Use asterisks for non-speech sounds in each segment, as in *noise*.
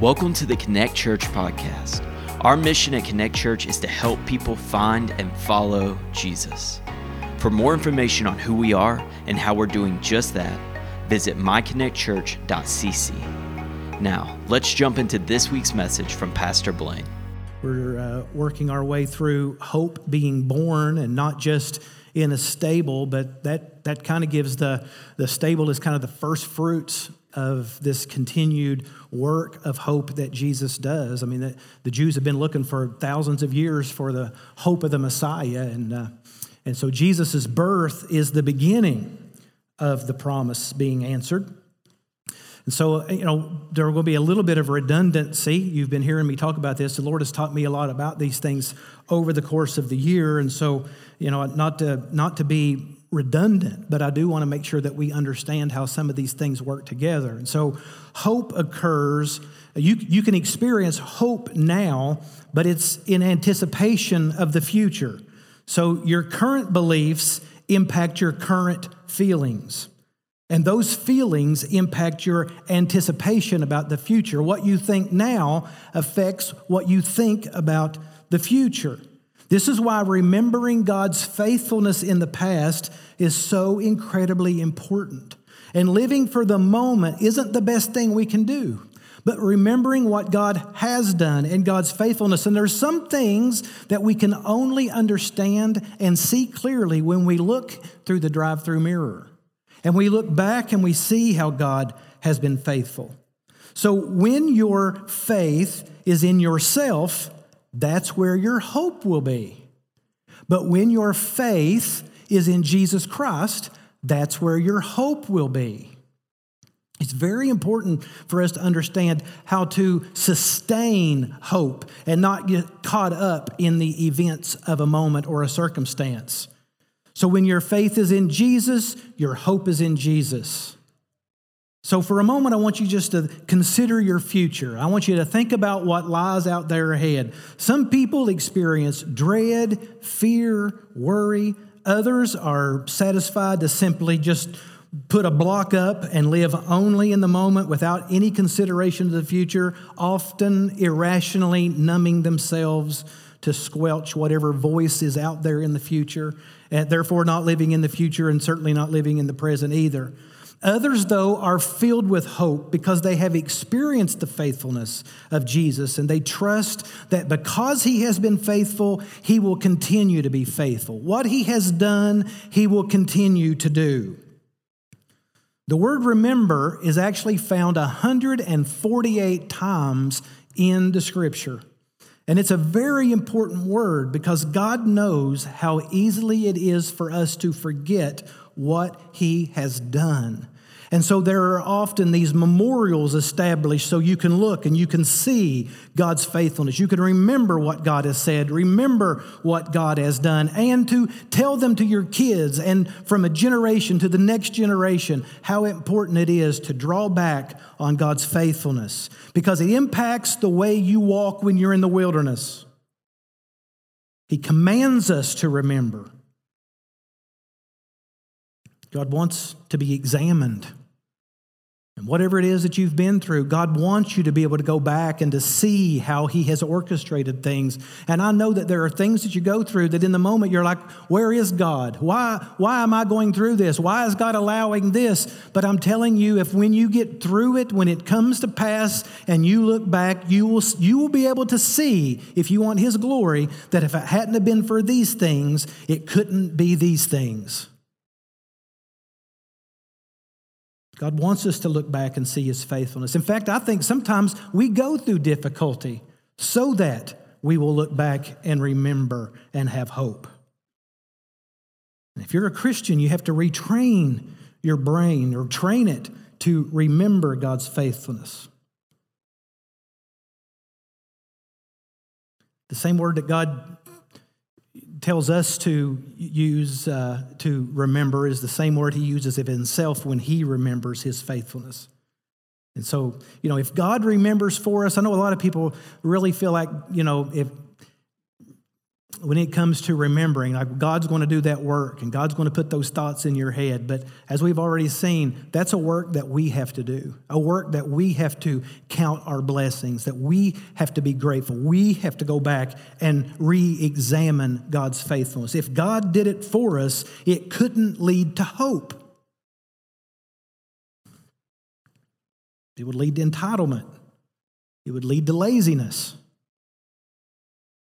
Welcome to the Connect Church podcast. Our mission at Connect Church is to help people find and follow Jesus. For more information on who we are and how we're doing just that, visit myconnectchurch.cc. Now, let's jump into this week's message from Pastor Blaine. We're uh, working our way through hope being born and not just in a stable, but that, that kind of gives the, the stable is kind of the first fruits of this continued work of hope that Jesus does. I mean, the, the Jews have been looking for thousands of years for the hope of the Messiah. And, uh, and so Jesus' birth is the beginning of the promise being answered. And so, you know, there will be a little bit of redundancy. You've been hearing me talk about this. The Lord has taught me a lot about these things over the course of the year. And so, you know, not to, not to be redundant, but I do want to make sure that we understand how some of these things work together. And so, hope occurs. You, you can experience hope now, but it's in anticipation of the future. So, your current beliefs impact your current feelings. And those feelings impact your anticipation about the future. What you think now affects what you think about the future. This is why remembering God's faithfulness in the past is so incredibly important. And living for the moment isn't the best thing we can do, but remembering what God has done and God's faithfulness. And there's some things that we can only understand and see clearly when we look through the drive through mirror. And we look back and we see how God has been faithful. So when your faith is in yourself, that's where your hope will be. But when your faith is in Jesus Christ, that's where your hope will be. It's very important for us to understand how to sustain hope and not get caught up in the events of a moment or a circumstance. So, when your faith is in Jesus, your hope is in Jesus. So, for a moment, I want you just to consider your future. I want you to think about what lies out there ahead. Some people experience dread, fear, worry. Others are satisfied to simply just put a block up and live only in the moment without any consideration of the future, often irrationally numbing themselves to squelch whatever voice is out there in the future, and therefore not living in the future and certainly not living in the present either. Others, though, are filled with hope because they have experienced the faithfulness of Jesus and they trust that because he has been faithful, he will continue to be faithful. What he has done, he will continue to do. The word remember is actually found 148 times in the scripture. And it's a very important word because God knows how easily it is for us to forget what he has done. And so there are often these memorials established so you can look and you can see God's faithfulness. You can remember what God has said, remember what God has done, and to tell them to your kids and from a generation to the next generation how important it is to draw back on God's faithfulness because it impacts the way you walk when you're in the wilderness. He commands us to remember. God wants to be examined. And whatever it is that you've been through, God wants you to be able to go back and to see how He has orchestrated things. And I know that there are things that you go through that in the moment you're like, where is God? Why, why am I going through this? Why is God allowing this? But I'm telling you, if when you get through it, when it comes to pass and you look back, you will, you will be able to see, if you want His glory, that if it hadn't have been for these things, it couldn't be these things. God wants us to look back and see his faithfulness. In fact, I think sometimes we go through difficulty so that we will look back and remember and have hope. And if you're a Christian, you have to retrain your brain or train it to remember God's faithfulness. The same word that God tells us to use uh, to remember is the same word he uses of himself when he remembers his faithfulness. And so, you know, if God remembers for us, I know a lot of people really feel like, you know, if when it comes to remembering. Like God's going to do that work and God's going to put those thoughts in your head. But as we've already seen, that's a work that we have to do, a work that we have to count our blessings, that we have to be grateful. We have to go back and re examine God's faithfulness. If God did it for us, it couldn't lead to hope. It would lead to entitlement. It would lead to laziness.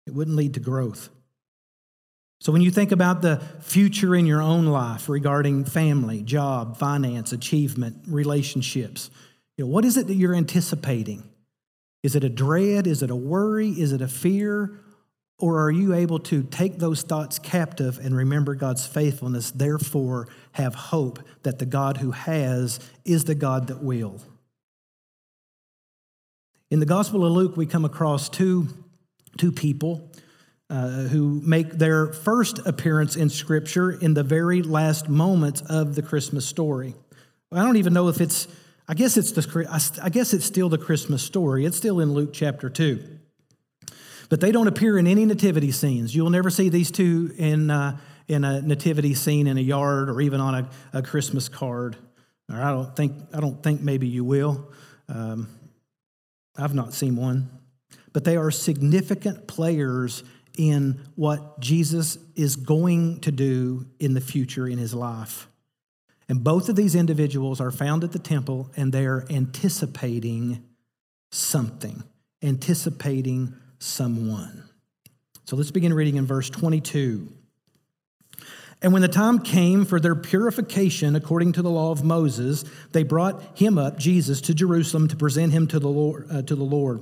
It wouldn't lead to growth. So, when you think about the future in your own life regarding family, job, finance, achievement, relationships, you know, what is it that you're anticipating? Is it a dread? Is it a worry? Is it a fear? Or are you able to take those thoughts captive and remember God's faithfulness, therefore have hope that the God who has is the God that will? In the Gospel of Luke, we come across two, two people uh, who make their first appearance in Scripture in the very last moments of the Christmas story. I don't even know if it's, I guess it's the, I guess it's still the Christmas story. It's still in Luke chapter 2. But they don't appear in any nativity scenes. You'll never see these two in, uh, in a nativity scene in a yard or even on a, a Christmas card. Or I don't think, I don't think maybe you will. Um, I've not seen one. But they are significant players in what Jesus is going to do in the future in his life. And both of these individuals are found at the temple and they're anticipating something, anticipating someone. So let's begin reading in verse 22. And when the time came for their purification according to the law of Moses, they brought him up, Jesus, to Jerusalem to present him to the Lord. Uh, to the Lord.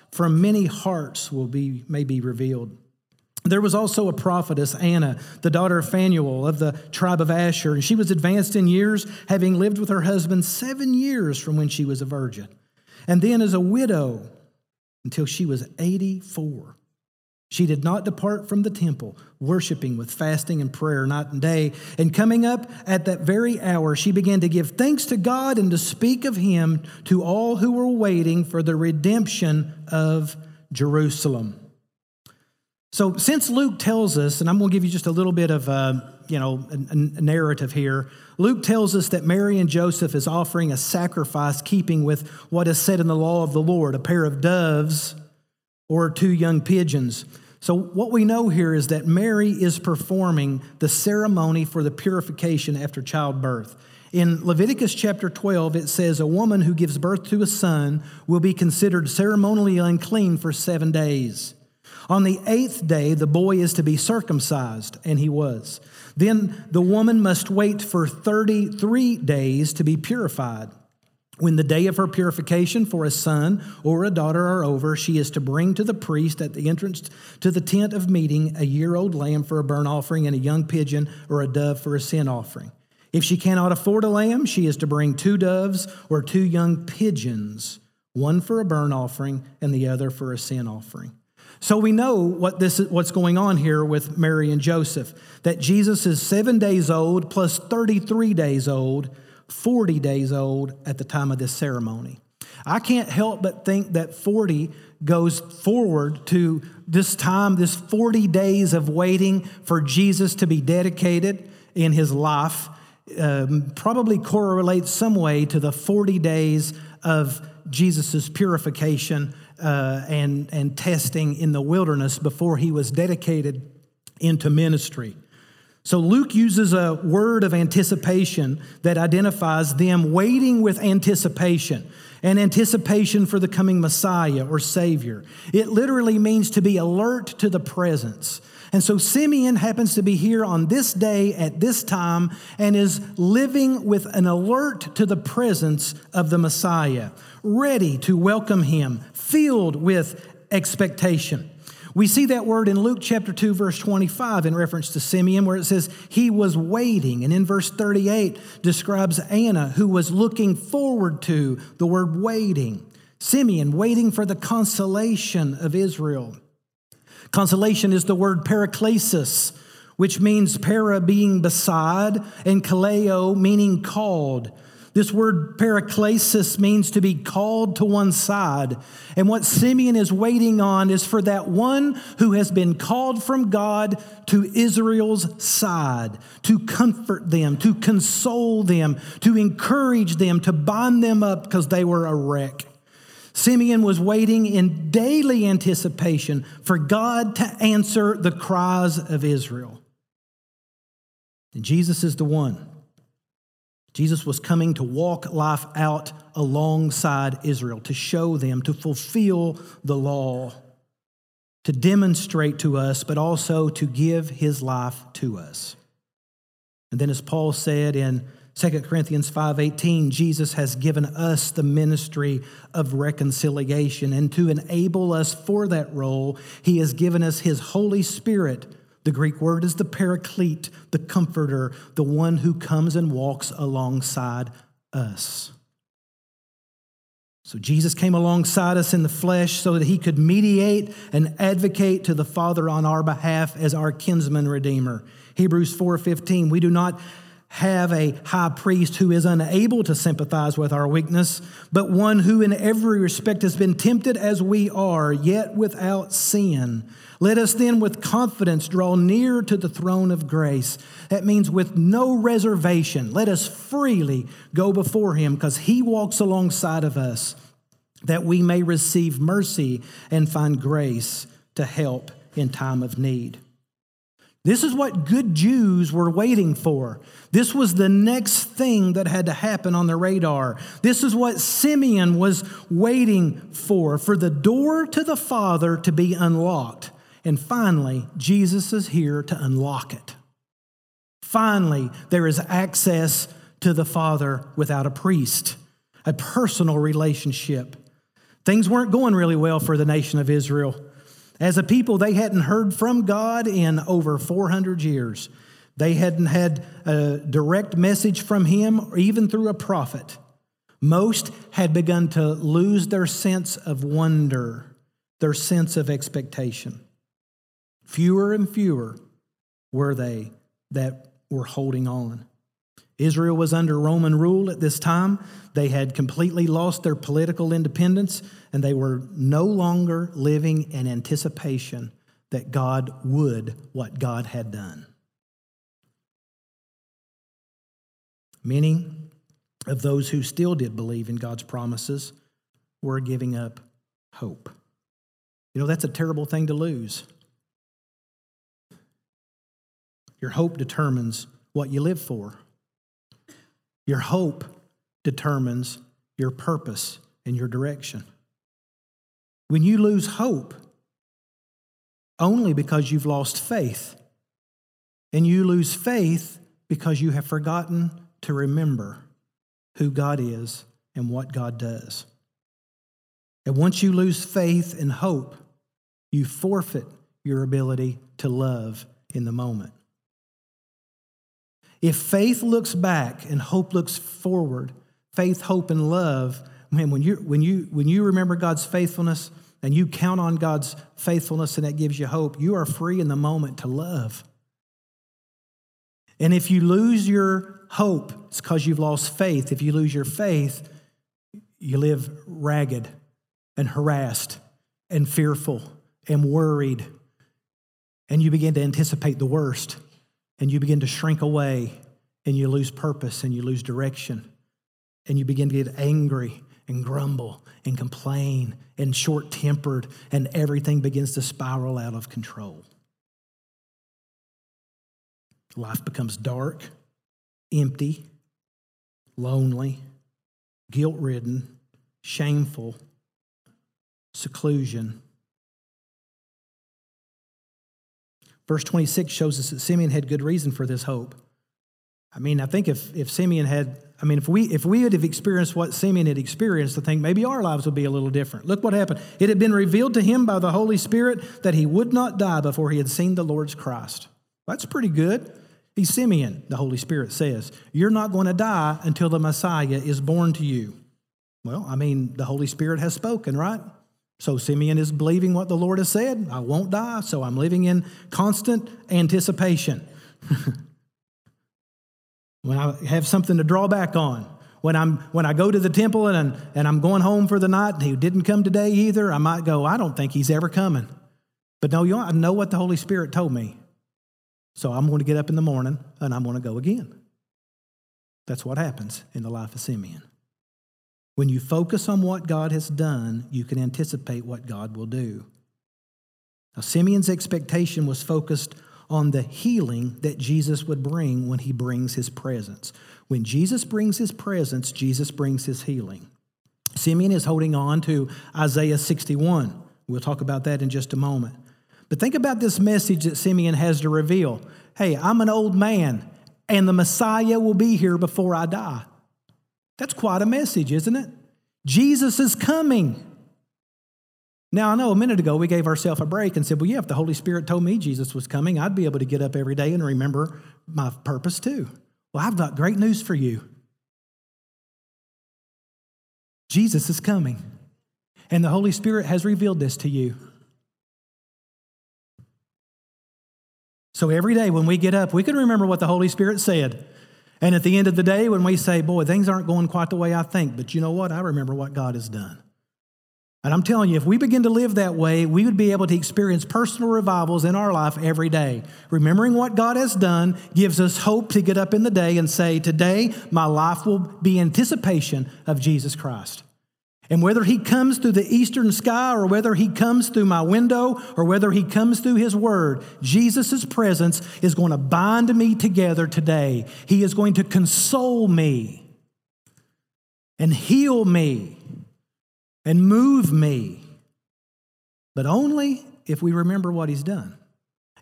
from many hearts will be may be revealed. There was also a prophetess, Anna, the daughter of Phanuel of the tribe of Asher, and she was advanced in years, having lived with her husband seven years from when she was a virgin, and then as a widow until she was 84. She did not depart from the temple, worshiping with fasting and prayer night and day. And coming up at that very hour, she began to give thanks to God and to speak of him to all who were waiting for the redemption of Jerusalem. So, since Luke tells us, and I'm going to give you just a little bit of a, uh, you know a, a narrative here. Luke tells us that Mary and Joseph is offering a sacrifice, keeping with what is said in the law of the Lord: a pair of doves or two young pigeons. So, what we know here is that Mary is performing the ceremony for the purification after childbirth. In Leviticus chapter 12, it says, A woman who gives birth to a son will be considered ceremonially unclean for seven days. On the eighth day, the boy is to be circumcised, and he was. Then the woman must wait for 33 days to be purified. When the day of her purification for a son or a daughter are over, she is to bring to the priest at the entrance to the tent of meeting a year old lamb for a burnt offering and a young pigeon or a dove for a sin offering. If she cannot afford a lamb, she is to bring two doves or two young pigeons, one for a burnt offering and the other for a sin offering. So we know what this is, what's going on here with Mary and Joseph that Jesus is 7 days old plus 33 days old, 40 days old at the time of this ceremony. I can't help but think that 40 goes forward to this time, this 40 days of waiting for Jesus to be dedicated in his life, um, probably correlates some way to the 40 days of Jesus' purification uh, and, and testing in the wilderness before he was dedicated into ministry. So Luke uses a word of anticipation that identifies them waiting with anticipation and anticipation for the coming Messiah or Savior. It literally means to be alert to the presence. And so Simeon happens to be here on this day at this time and is living with an alert to the presence of the Messiah, ready to welcome him, filled with expectation. We see that word in Luke chapter 2, verse 25, in reference to Simeon, where it says he was waiting. And in verse 38, describes Anna, who was looking forward to the word waiting. Simeon, waiting for the consolation of Israel. Consolation is the word paraklesis, which means para being beside, and kaleo meaning called. This word paraklesis means to be called to one side. And what Simeon is waiting on is for that one who has been called from God to Israel's side, to comfort them, to console them, to encourage them, to bind them up because they were a wreck. Simeon was waiting in daily anticipation for God to answer the cries of Israel. And Jesus is the one Jesus was coming to walk life out alongside Israel, to show them, to fulfill the law, to demonstrate to us, but also to give his life to us. And then as Paul said in 2 Corinthians 5:18 Jesus has given us the ministry of reconciliation and to enable us for that role he has given us his holy spirit the Greek word is the paraclete, the comforter, the one who comes and walks alongside us. So Jesus came alongside us in the flesh so that he could mediate and advocate to the Father on our behalf as our kinsman redeemer. Hebrews 4:15 We do not have a high priest who is unable to sympathize with our weakness, but one who in every respect has been tempted as we are, yet without sin. Let us then with confidence draw near to the throne of grace. That means with no reservation. Let us freely go before him because he walks alongside of us that we may receive mercy and find grace to help in time of need. This is what good Jews were waiting for. This was the next thing that had to happen on the radar. This is what Simeon was waiting for for the door to the Father to be unlocked. And finally, Jesus is here to unlock it. Finally, there is access to the Father without a priest, a personal relationship. Things weren't going really well for the nation of Israel. As a people, they hadn't heard from God in over 400 years. They hadn't had a direct message from Him, or even through a prophet. Most had begun to lose their sense of wonder, their sense of expectation. Fewer and fewer were they that were holding on. Israel was under Roman rule at this time. They had completely lost their political independence and they were no longer living in anticipation that God would what God had done. Many of those who still did believe in God's promises were giving up hope. You know, that's a terrible thing to lose. Your hope determines what you live for. Your hope determines your purpose and your direction. When you lose hope, only because you've lost faith, and you lose faith because you have forgotten to remember who God is and what God does. And once you lose faith and hope, you forfeit your ability to love in the moment. If faith looks back and hope looks forward, faith, hope, and love, man, when you, when you, when you remember God's faithfulness, and you count on God's faithfulness and that gives you hope, you are free in the moment to love. And if you lose your hope, it's because you've lost faith. If you lose your faith, you live ragged and harassed and fearful and worried, and you begin to anticipate the worst, and you begin to shrink away, and you lose purpose and you lose direction, and you begin to get angry and grumble and complain and short tempered, and everything begins to spiral out of control. Life becomes dark, empty, lonely, guilt ridden, shameful, seclusion. Verse 26 shows us that Simeon had good reason for this hope. I mean, I think if, if Simeon had, I mean, if we if we have experienced what Simeon had experienced, I think maybe our lives would be a little different. Look what happened. It had been revealed to him by the Holy Spirit that he would not die before he had seen the Lord's Christ. That's pretty good. He's Simeon, the Holy Spirit says. You're not going to die until the Messiah is born to you. Well, I mean, the Holy Spirit has spoken, right? So Simeon is believing what the Lord has said. I won't die, so I'm living in constant anticipation. *laughs* when I have something to draw back on, when, I'm, when I go to the temple and, and I'm going home for the night and he didn't come today either, I might go, I don't think he's ever coming. But no, you know, I know what the Holy Spirit told me. So I'm going to get up in the morning and I'm going to go again. That's what happens in the life of Simeon. When you focus on what God has done, you can anticipate what God will do. Now, Simeon's expectation was focused on the healing that Jesus would bring when he brings his presence. When Jesus brings his presence, Jesus brings his healing. Simeon is holding on to Isaiah 61. We'll talk about that in just a moment. But think about this message that Simeon has to reveal. Hey, I'm an old man, and the Messiah will be here before I die. That's quite a message, isn't it? Jesus is coming. Now, I know a minute ago we gave ourselves a break and said, well, yeah, if the Holy Spirit told me Jesus was coming, I'd be able to get up every day and remember my purpose too. Well, I've got great news for you. Jesus is coming, and the Holy Spirit has revealed this to you. So every day when we get up, we can remember what the Holy Spirit said. And at the end of the day, when we say, Boy, things aren't going quite the way I think, but you know what? I remember what God has done. And I'm telling you, if we begin to live that way, we would be able to experience personal revivals in our life every day. Remembering what God has done gives us hope to get up in the day and say, Today, my life will be anticipation of Jesus Christ. And whether he comes through the eastern sky or whether he comes through my window or whether he comes through his word, Jesus' presence is going to bind me together today. He is going to console me and heal me and move me. But only if we remember what he's done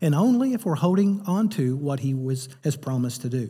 and only if we're holding on to what he was, has promised to do.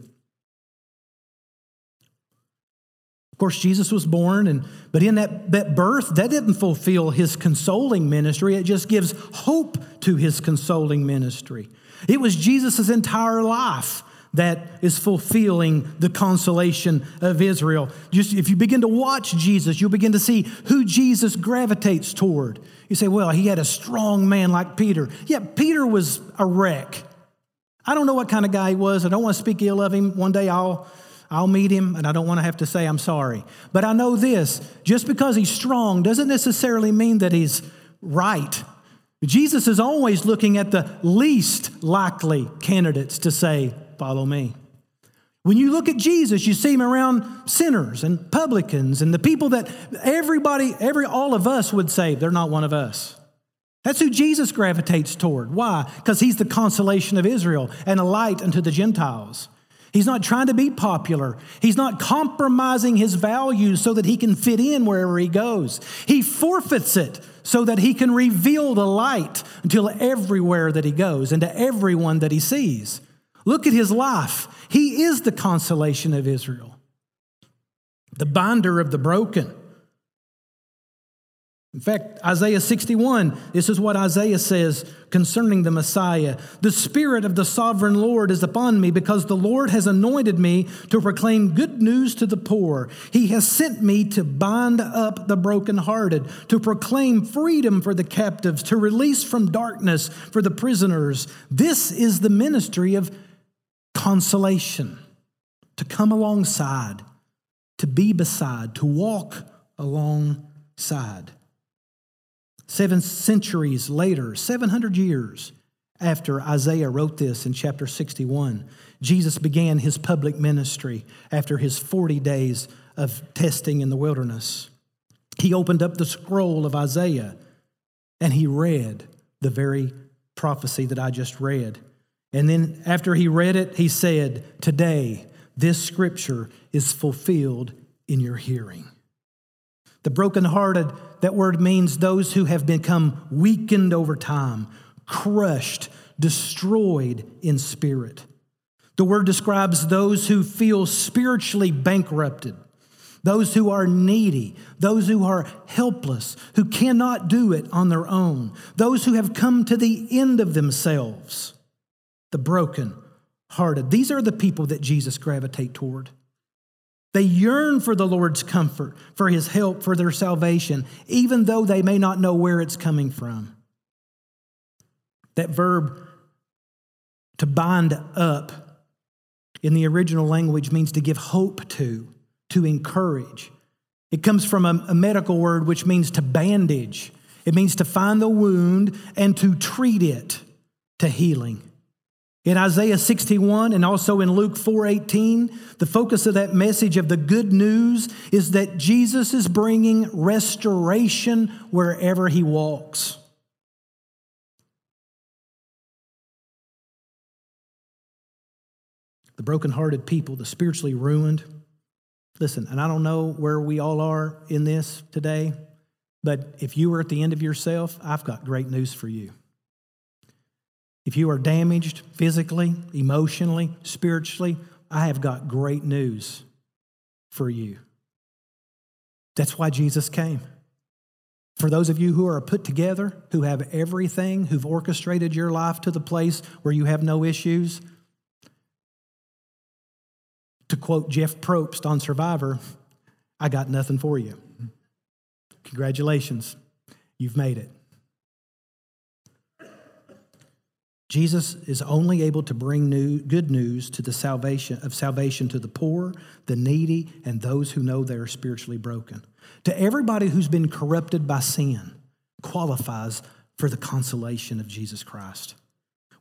Of course, Jesus was born, and but in that, that birth, that didn't fulfill his consoling ministry. It just gives hope to his consoling ministry. It was Jesus' entire life that is fulfilling the consolation of Israel. Just if you begin to watch Jesus, you'll begin to see who Jesus gravitates toward. You say, well, he had a strong man like Peter. Yeah, Peter was a wreck. I don't know what kind of guy he was. I don't want to speak ill of him. One day I'll I'll meet him and I don't want to have to say I'm sorry. But I know this just because he's strong doesn't necessarily mean that he's right. Jesus is always looking at the least likely candidates to say, Follow me. When you look at Jesus, you see him around sinners and publicans and the people that everybody, every all of us would say, they're not one of us. That's who Jesus gravitates toward. Why? Because he's the consolation of Israel and a light unto the Gentiles. He's not trying to be popular. He's not compromising his values so that he can fit in wherever he goes. He forfeits it so that he can reveal the light until everywhere that he goes and to everyone that he sees. Look at his life. He is the consolation of Israel, the binder of the broken. In fact, Isaiah 61, this is what Isaiah says concerning the Messiah. The Spirit of the sovereign Lord is upon me because the Lord has anointed me to proclaim good news to the poor. He has sent me to bind up the brokenhearted, to proclaim freedom for the captives, to release from darkness for the prisoners. This is the ministry of consolation, to come alongside, to be beside, to walk alongside. Seven centuries later, 700 years after Isaiah wrote this in chapter 61, Jesus began his public ministry after his 40 days of testing in the wilderness. He opened up the scroll of Isaiah and he read the very prophecy that I just read. And then after he read it, he said, Today, this scripture is fulfilled in your hearing. The brokenhearted, that word means those who have become weakened over time, crushed, destroyed in spirit. The word describes those who feel spiritually bankrupted, those who are needy, those who are helpless, who cannot do it on their own, those who have come to the end of themselves, the broken hearted. These are the people that Jesus gravitate toward. They yearn for the Lord's comfort, for his help, for their salvation, even though they may not know where it's coming from. That verb to bind up in the original language means to give hope to, to encourage. It comes from a, a, medical word which means to bandage. It means to find the wound and to treat it to healing. In Isaiah 61 and also in Luke 4:18, the focus of that message of the good news is that Jesus is bringing restoration wherever he walks. The brokenhearted people, the spiritually ruined. Listen, and I don't know where we all are in this today, but if you are at the end of yourself, I've got great news for you. If you are damaged physically, emotionally, spiritually, I have got great news for you. That's why Jesus came. For those of you who are put together, who have everything, who've orchestrated your life to the place where you have no issues, to quote Jeff Probst on Survivor, I got nothing for you. Congratulations, you've made it. Jesus is only able to bring new, good news to the salvation of salvation to the poor, the needy, and those who know they are spiritually broken. To everybody who's been corrupted by sin qualifies for the consolation of Jesus Christ.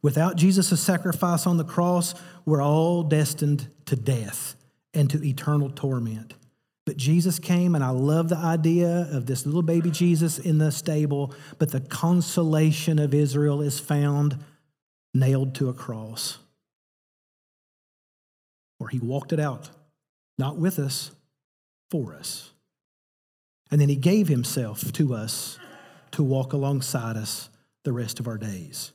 Without Jesus' sacrifice on the cross, we're all destined to death and to eternal torment. But Jesus came, and I love the idea of this little baby Jesus in the stable, but the consolation of Israel is found nailed to a cross. Where he walked it out, not with us, for us. And then he gave himself to us to walk alongside us the rest of our days.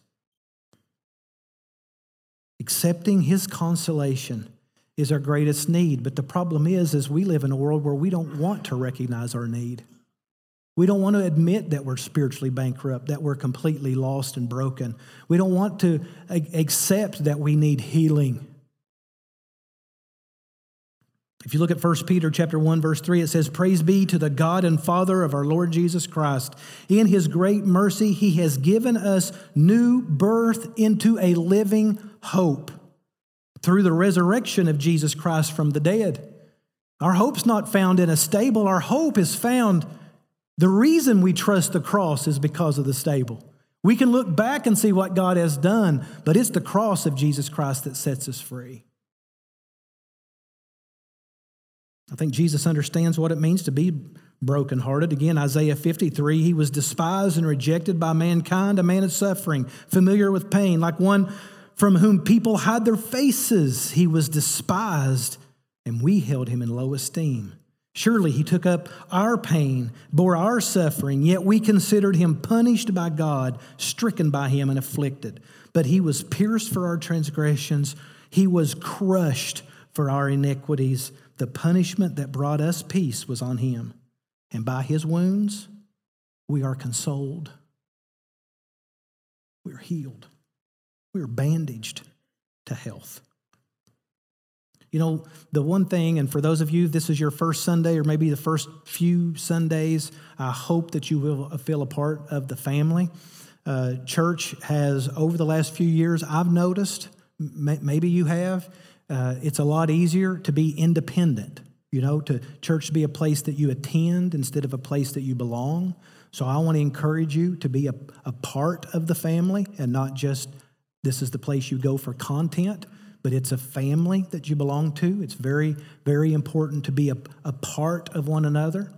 Accepting his consolation is our greatest need, but the problem is is we live in a world where we don't want to recognize our need. We don't want to admit that we're spiritually bankrupt, that we're completely lost and broken. We don't want to accept that we need healing. If you look at 1 Peter chapter 1 verse 3 it says praise be to the God and Father of our Lord Jesus Christ in his great mercy he has given us new birth into a living hope through the resurrection of Jesus Christ from the dead. Our hope's not found in a stable our hope is found the reason we trust the cross is because of the stable. We can look back and see what God has done, but it's the cross of Jesus Christ that sets us free. I think Jesus understands what it means to be brokenhearted. Again, Isaiah 53, he was despised and rejected by mankind, a man of suffering, familiar with pain, like one from whom people hide their faces. He was despised, and we held him in low esteem. Surely he took up our pain, bore our suffering, yet we considered him punished by God, stricken by him, and afflicted. But he was pierced for our transgressions, he was crushed for our iniquities. The punishment that brought us peace was on him, and by his wounds we are consoled. We're healed, we're bandaged to health. You know, the one thing, and for those of you, this is your first Sunday or maybe the first few Sundays, I hope that you will feel a part of the family. Uh, church has, over the last few years, I've noticed, maybe you have, uh, it's a lot easier to be independent you know, to church to be a place that you attend instead of a place that you belong. So I want to encourage you to be a, a part of the family and not just this is the place you go for content, but it's a family that you belong to. It's very, very important to be a, a part of one another.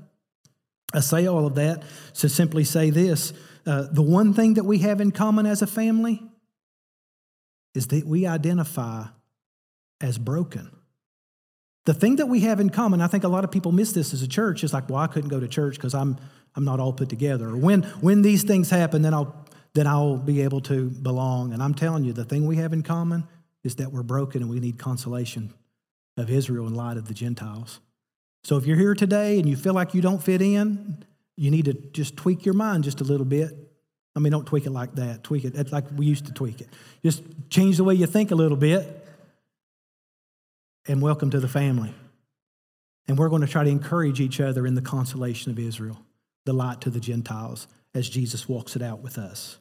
I say all of that to simply say this uh, the one thing that we have in common as a family is that we identify as broken. The thing that we have in common, I think a lot of people miss this as a church, is like, well, I couldn't go to church because I'm, I'm not all put together. Or when, when these things happen, then I'll, then I'll be able to belong. And I'm telling you, the thing we have in common is that we're broken and we need consolation of Israel in light of the Gentiles. So if you're here today and you feel like you don't fit in, you need to just tweak your mind just a little bit. I mean, don't tweak it like that. Tweak it like we used to tweak it. Just change the way you think a little bit. And welcome to the family. And we're going to try to encourage each other in the consolation of Israel, the light to the Gentiles, as Jesus walks it out with us.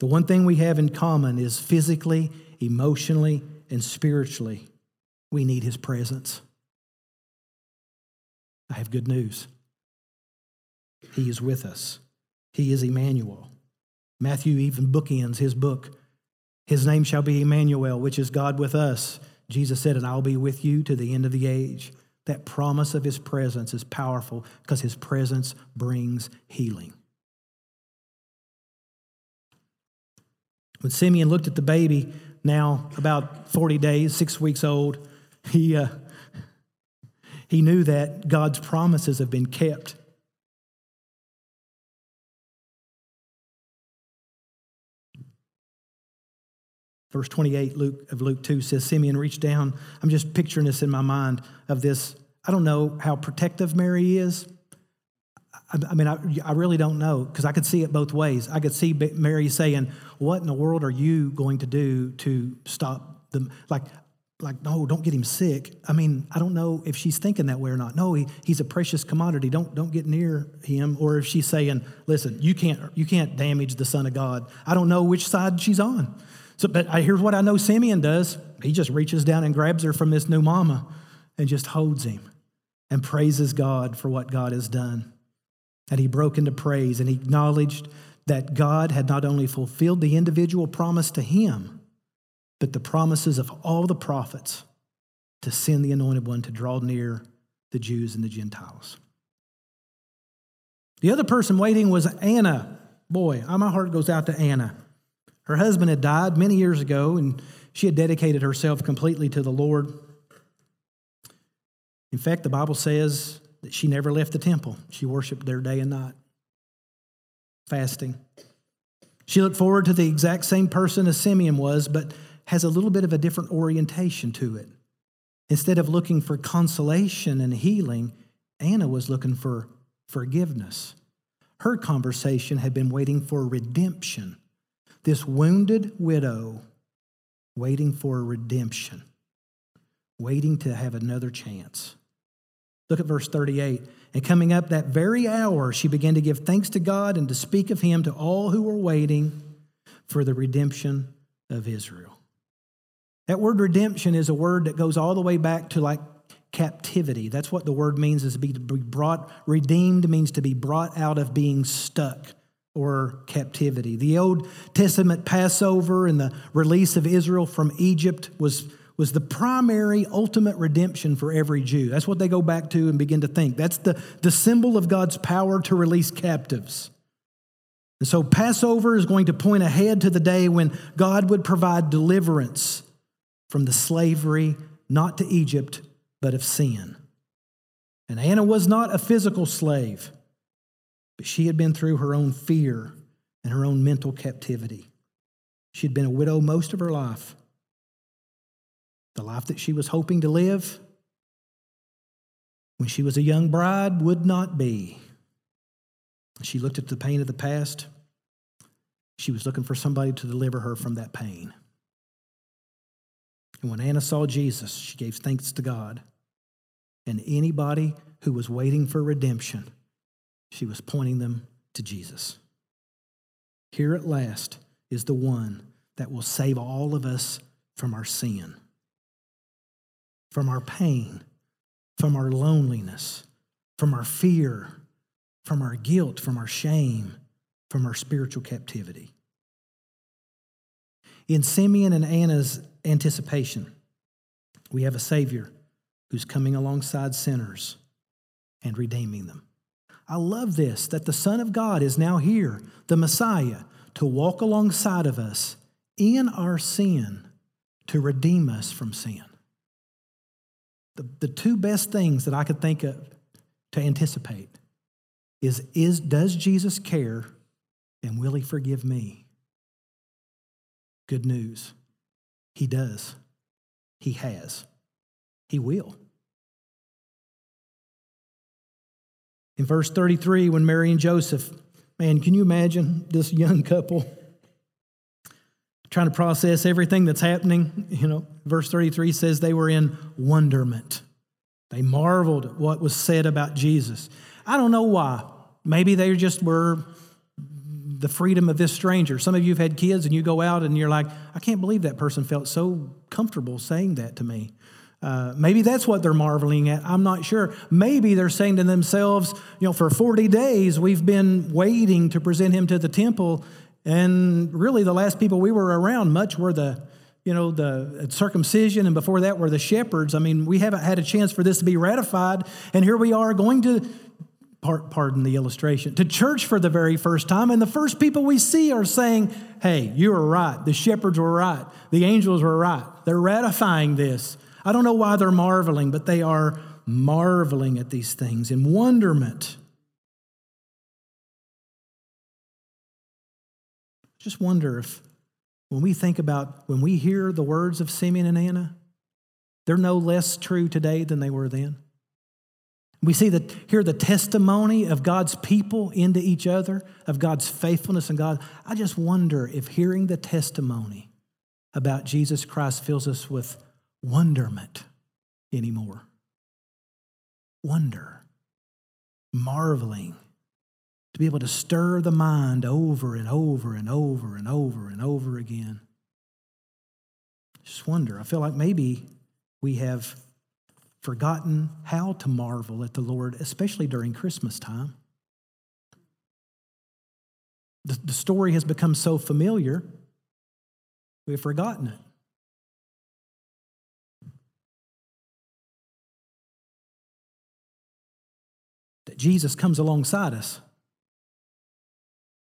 The one thing we have in common is physically, emotionally, and spiritually, we need his presence. I have good news. He is with us. He is Emmanuel. Matthew even bookends his book. His name shall be Emmanuel, which is God with us. Jesus said, And I'll be with you to the end of the age. That promise of his presence is powerful because his presence brings healing. When Simeon looked at the baby, now about 40 days, six weeks old, he, uh, he knew that God's promises have been kept. Verse 28 Luke, of Luke 2 says, Simeon reached down. I'm just picturing this in my mind of this. I don't know how protective Mary is. I, I mean, I, I really don't know because I could see it both ways. I could see Mary saying, What in the world are you going to do to stop them? Like, like, no, don't get him sick. I mean, I don't know if she's thinking that way or not. No, he, he's a precious commodity. Don't don't get near him. Or if she's saying, listen, you can't you can't damage the Son of God. I don't know which side she's on. So, but I, here's what I know Simeon does. He just reaches down and grabs her from this new mama and just holds him and praises God for what God has done. And he broke into praise and he acknowledged that God had not only fulfilled the individual promise to him, but the promises of all the prophets to send the anointed one to draw near the Jews and the Gentiles. The other person waiting was Anna. Boy, uh, my heart goes out to Anna. Her husband had died many years ago, and she had dedicated herself completely to the Lord. In fact, the Bible says that she never left the temple. She worshiped there day and night, fasting. She looked forward to the exact same person as Simeon was, but has a little bit of a different orientation to it. Instead of looking for consolation and healing, Anna was looking for forgiveness. Her conversation had been waiting for redemption. This wounded widow waiting for redemption, waiting to have another chance. Look at verse 38. And coming up that very hour, she began to give thanks to God and to speak of him to all who were waiting for the redemption of Israel. That word redemption is a word that goes all the way back to like captivity. That's what the word means is to be brought, redeemed means to be brought out of being stuck or captivity. The Old Testament Passover and the release of Israel from Egypt was, was the primary ultimate redemption for every Jew. That's what they go back to and begin to think. That's the, the symbol of God's power to release captives. And so Passover is going to point ahead to the day when God would provide deliverance from the slavery, not to Egypt, but of sin. And Anna was not a physical slave, but she had been through her own fear and her own mental captivity. She had been a widow most of her life. The life that she was hoping to live when she was a young bride would not be. She looked at the pain of the past. She was looking for somebody to deliver her from that pain. And when Anna saw Jesus, she gave thanks to God. And anybody who was waiting for redemption, she was pointing them to Jesus. Here at last is the one that will save all of us from our sin, from our pain, from our loneliness, from our fear, from our guilt, from our shame, from our spiritual captivity. In Simeon and Anna's anticipation, we have a Savior who's coming alongside sinners and redeeming them. I love this that the Son of God is now here, the Messiah, to walk alongside of us in our sin to redeem us from sin. The, the two best things that I could think of to anticipate is, is does Jesus care and will he forgive me? Good news. He does. He has. He will. In verse 33, when Mary and Joseph, man, can you imagine this young couple trying to process everything that's happening? You know, verse 33 says they were in wonderment. They marveled at what was said about Jesus. I don't know why. Maybe they just were the freedom of this stranger. Some of you have had kids and you go out and you're like, I can't believe that person felt so comfortable saying that to me. Uh, maybe that's what they're marveling at. I'm not sure. Maybe they're saying to themselves, you know, for 40 days we've been waiting to present him to the temple, and really the last people we were around much were the, you know, the circumcision, and before that were the shepherds. I mean, we haven't had a chance for this to be ratified, and here we are going to. Pardon the illustration, to church for the very first time, and the first people we see are saying, Hey, you were right. The shepherds were right. The angels were right. They're ratifying this. I don't know why they're marveling, but they are marveling at these things in wonderment. Just wonder if when we think about, when we hear the words of Simeon and Anna, they're no less true today than they were then. We see that hear the testimony of God's people into each other, of God's faithfulness and God. I just wonder if hearing the testimony about Jesus Christ fills us with wonderment anymore. Wonder, marveling, to be able to stir the mind over and over and over and over and over again. Just wonder. I feel like maybe we have forgotten how to marvel at the Lord, especially during Christmas time. The, the story has become so familiar, we've forgotten it. That Jesus comes alongside us,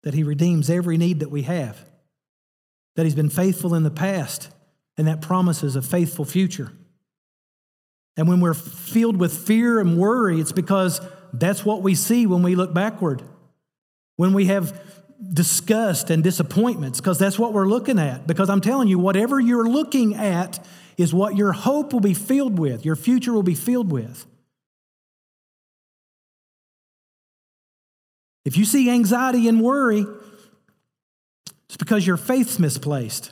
that he redeems every need that we have, that he's been faithful in the past, and that promises a faithful future. And when we're filled with fear and worry, it's because that's what we see when we look backward. When we have disgust and disappointments, because that's what we're looking at. Because I'm telling you, whatever you're looking at is what your hope will be filled with, your future will be filled with. If you see anxiety and worry, it's because your faith's misplaced.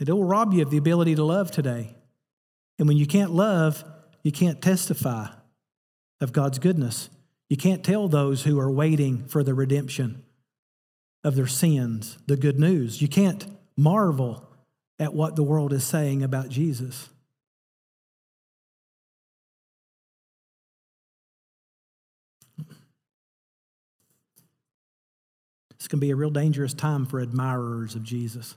It will rob you of the ability to love today. And when you can't love, you can't testify of God's goodness. You can't tell those who are waiting for the redemption of their sins the good news. You can't marvel at what the world is saying about Jesus. It's to be a real dangerous time for admirers of Jesus.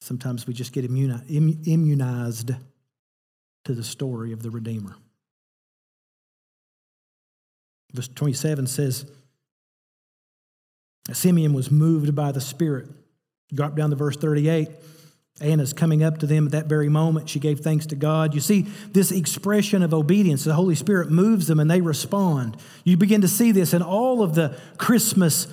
Sometimes we just get immunized to the story of the Redeemer. Verse 27 says, Simeon was moved by the Spirit. Drop down to verse 38. Anna's coming up to them at that very moment. She gave thanks to God. You see this expression of obedience. The Holy Spirit moves them and they respond. You begin to see this in all of the Christmas,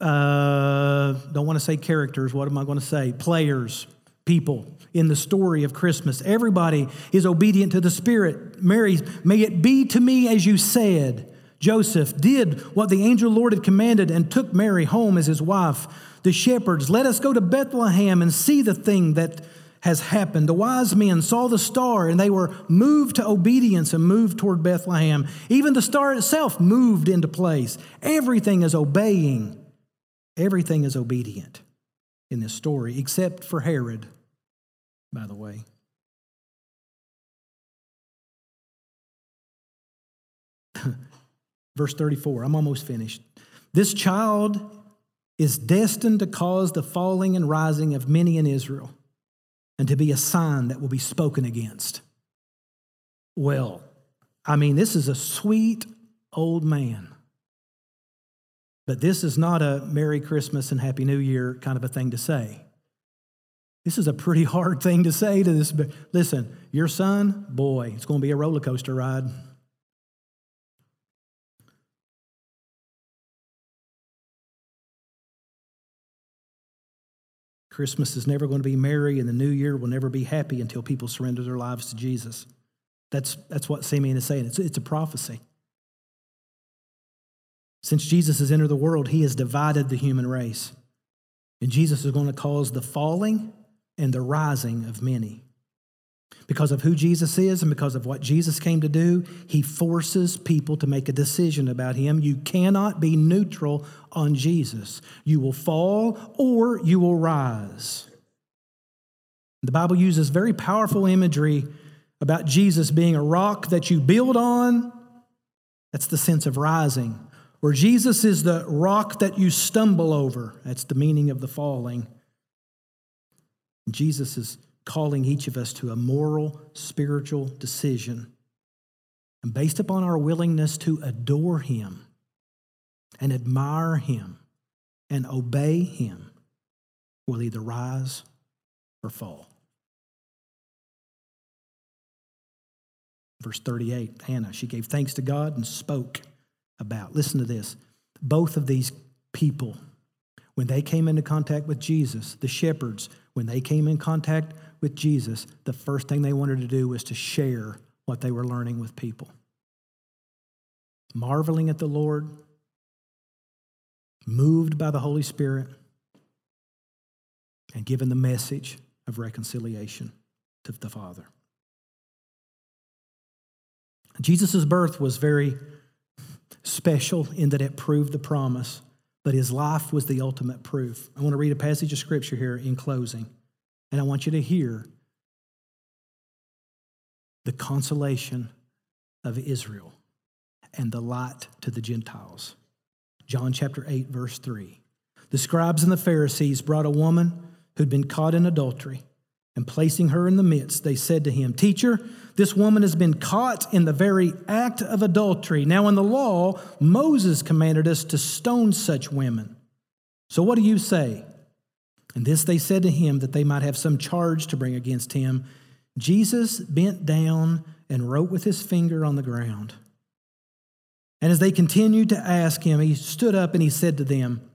uh, don't want to say characters, what am I going to say? Players, people in the story of Christmas. Everybody is obedient to the Spirit. Mary, may it be to me as you said. Joseph did what the angel Lord had commanded and took Mary home as his wife the shepherds, Let us go to Bethlehem and see the thing that has happened. The wise men saw the star and they were moved to obedience and moved toward Bethlehem. Even the star itself moved into place. Everything is obeying, everything is obedient in this story, except for Herod, by the way. *laughs* Verse 34, I'm almost finished. This child is destined to cause the falling and rising of many in Israel and to be a sign that will be spoken against. Well, I mean, this is a sweet old man. But this is not a Merry Christmas and Happy New Year kind of a thing to say. This is a pretty *laughs* hard thing to say to this. Listen, your son, boy, it's going to be a roller coaster ride. Christmas is never going to be merry, and the new year will never be happy until people surrender their lives to Jesus. That's, that's what Simeon is saying. It's, it's a prophecy. Since Jesus has entered the world, he has divided the human race. And Jesus is going to cause the falling and the rising of many. Because of who Jesus is and because of what Jesus came to do, he forces people to make a decision about him. You cannot be neutral on Jesus. You will fall or you will rise. The Bible uses very powerful imagery about Jesus being a rock that you build on. That's the sense of rising. Where Jesus is the rock that you stumble over. That's the meaning of the falling. Jesus is calling each of us to a moral, spiritual decision. And based upon our willingness to adore Him and admire Him and obey Him, we'll either rise or fall. Verse 38 Anna, she gave thanks to God and spoke about. Listen to this. Both of these people, when they came into contact with Jesus, the shepherds, when they came in contact with Jesus, the first thing they wanted to do was to share what they were learning with people. Marveling at the Lord, moved by the Holy Spirit, and given the message of reconciliation to the Father. Jesus' birth was very special in that it proved the promise, but his life was the ultimate proof. I want to read a passage of scripture here in closing, and I want you to hear the consolation of Israel and the light to the Gentiles. John chapter 8, verse 3. The scribes and the Pharisees brought a woman who'd been caught in adultery, and placing her in the midst, they said to him, Teacher, this woman has been caught in the very act of adultery. Now, in the law, Moses commanded us to stone such women. So, what do you say? And this they said to him that they might have some charge to bring against him. Jesus bent down and wrote with his finger on the ground. And as they continued to ask him, he stood up and he said to them,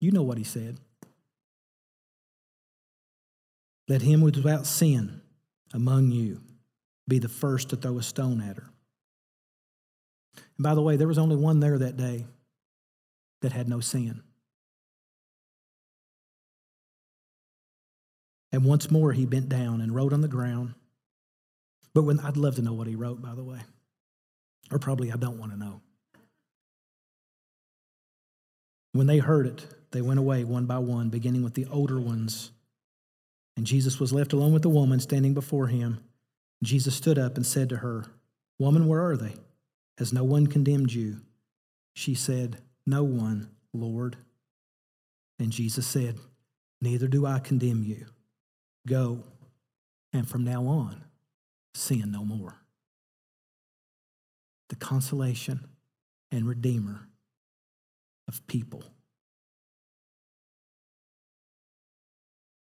You know what he said. Let him without sin among you be the first to throw a stone at her. And by the way, there was only one there that day that had no sin. And once more he bent down and wrote on the ground. But when I'd love to know what he wrote, by the way. Or probably I don't want to know. When they heard it, they went away one by one, beginning with the older ones. And Jesus was left alone with the woman standing before him. Jesus stood up and said to her, Woman, where are they? Has no one condemned you? She said, No one, Lord. And Jesus said, Neither do I condemn you. Go, and from now on, sin no more. The consolation and redeemer of people.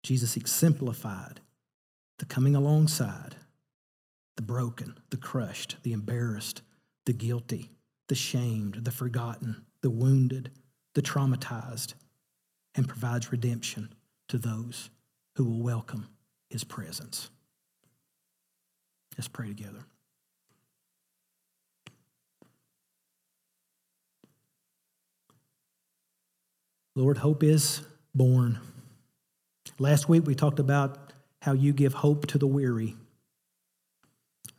Jesus exemplified the coming alongside the broken, the crushed, the embarrassed, the guilty, the shamed, the forgotten, the wounded, the traumatized, and provides redemption to those who will welcome his presence. Let's pray together. Lord, hope is born. Last week we talked about how you give hope to the weary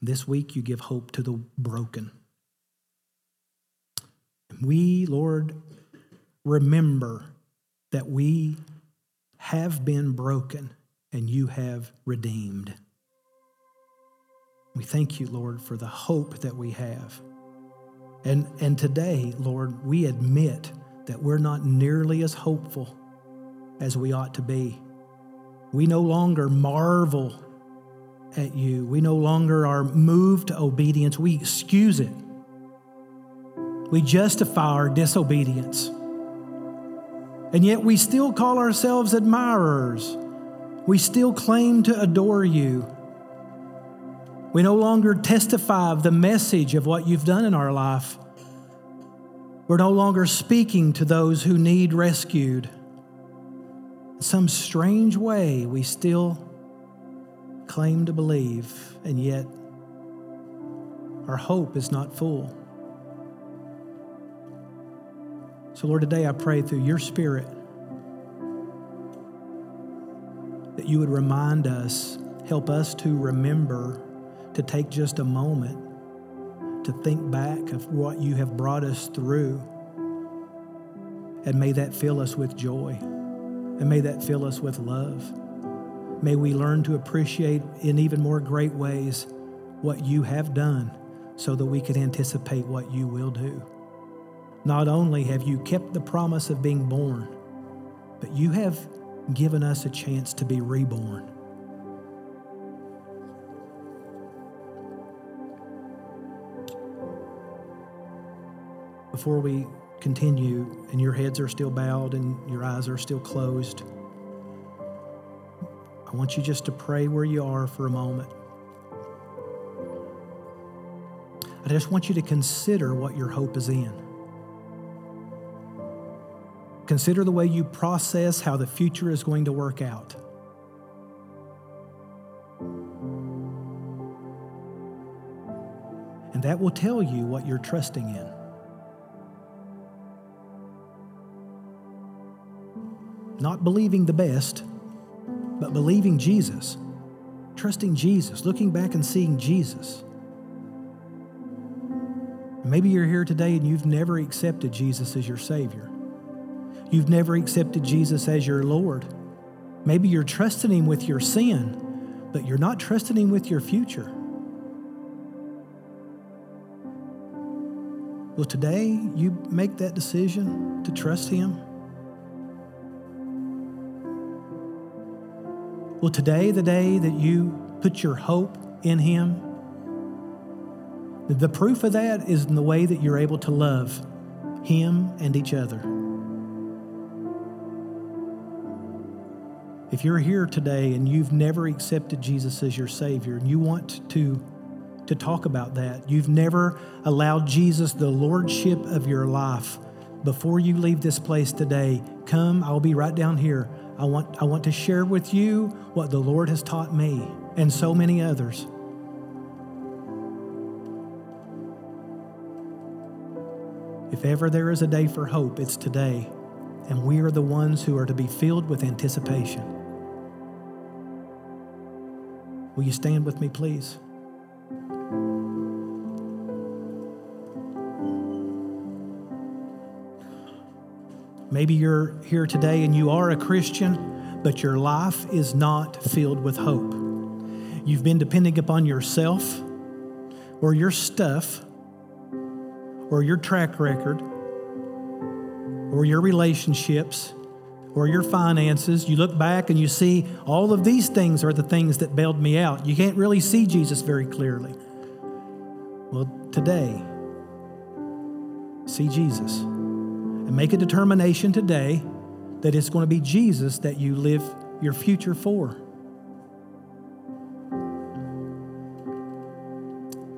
this week, you give hope to the broken. We, Lord, remember that we have been broken and you have redeemed. We thank you, Lord, for the hope that we have And, and today, Lord, we admit that we're not nearly as hopeful as we ought to be. We no longer marvel at you. We no longer are moved to obedience. We excuse it. We justify our disobedience. And yet we still call ourselves admirers. We still claim to adore you. We no longer testify of the message of what you've done in our life. We're no longer speaking to those who need rescued. In some strange way, we still claim to believe, and yet our hope is not full. So, Lord, today I pray through your Spirit that you would remind us, help us to remember to take just a moment to think back of what you have brought us through. And may that fill us with joy. And may that fill us with love. May we learn to appreciate in even more great ways what you have done so that we can anticipate what you will do. Not only have you kept the promise of being born, but you have given us a chance to be reborn. Before we continue, and your heads are still bowed and your eyes are still closed, I want you just to pray where you are for a moment. I just want you to consider what your hope is in. Consider the way you process how the future is going to work out. And that will tell you what you're trusting in. Not believing the best, but believing Jesus, trusting Jesus, looking back and seeing Jesus. Maybe you're here today and you've never accepted Jesus as your Savior. You've never accepted Jesus as your Lord. Maybe you're trusting Him with your sin, but you're not trusting Him with your future. Will today you make that decision to trust Him? Will today, the day that you put your hope in Him, the proof of that is in the way that you're able to love Him and each other. If you're here today and you've never accepted Jesus as your Savior and you want to, to talk about that, you've never allowed Jesus the Lordship of your life, before you leave this place today, come, I'll be right down here. I want, I want to share with you what the Lord has taught me and so many others. If ever there is a day for hope, it's today, and we are the ones who are to be filled with anticipation. Will you stand with me, please? Maybe you're here today and you are a Christian, but your life is not filled with hope. You've been depending upon yourself or your stuff or your track record or your relationships or your finances. You look back and you see all of these things are the things that bailed me out. You can't really see Jesus very clearly. Well, today, see Jesus and make a determination today that it's going to be Jesus that you live your future for.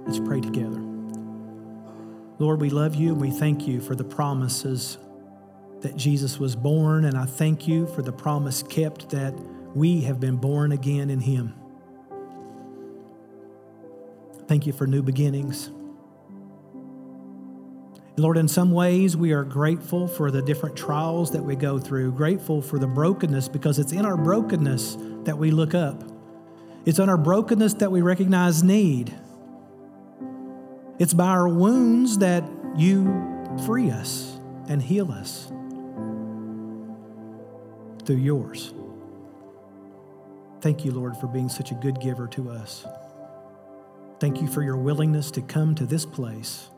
Let's pray together. Lord, we love you and we thank you for the promises that Jesus was born, and I thank you for the promise kept that we have been born again in him. Thank you for new beginnings. Lord, in some ways, we are grateful for the different trials that we go through, grateful for the brokenness because it's in our brokenness that we look up. It's in our brokenness that we recognize need. It's by our wounds that you free us and heal us through yours. Thank you, Lord, for being such a good giver to us. Thank you for your willingness to come to this place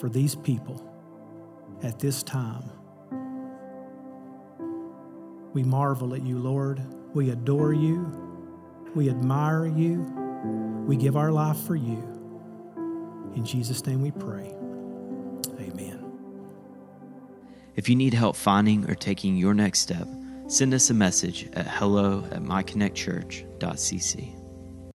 for these people at this time. We marvel at you, Lord. We adore you. We admire you. We give our life for you. In Jesus' name we pray. If you need help finding or taking your next step, send us a message at hello at myconnectchurch.cc.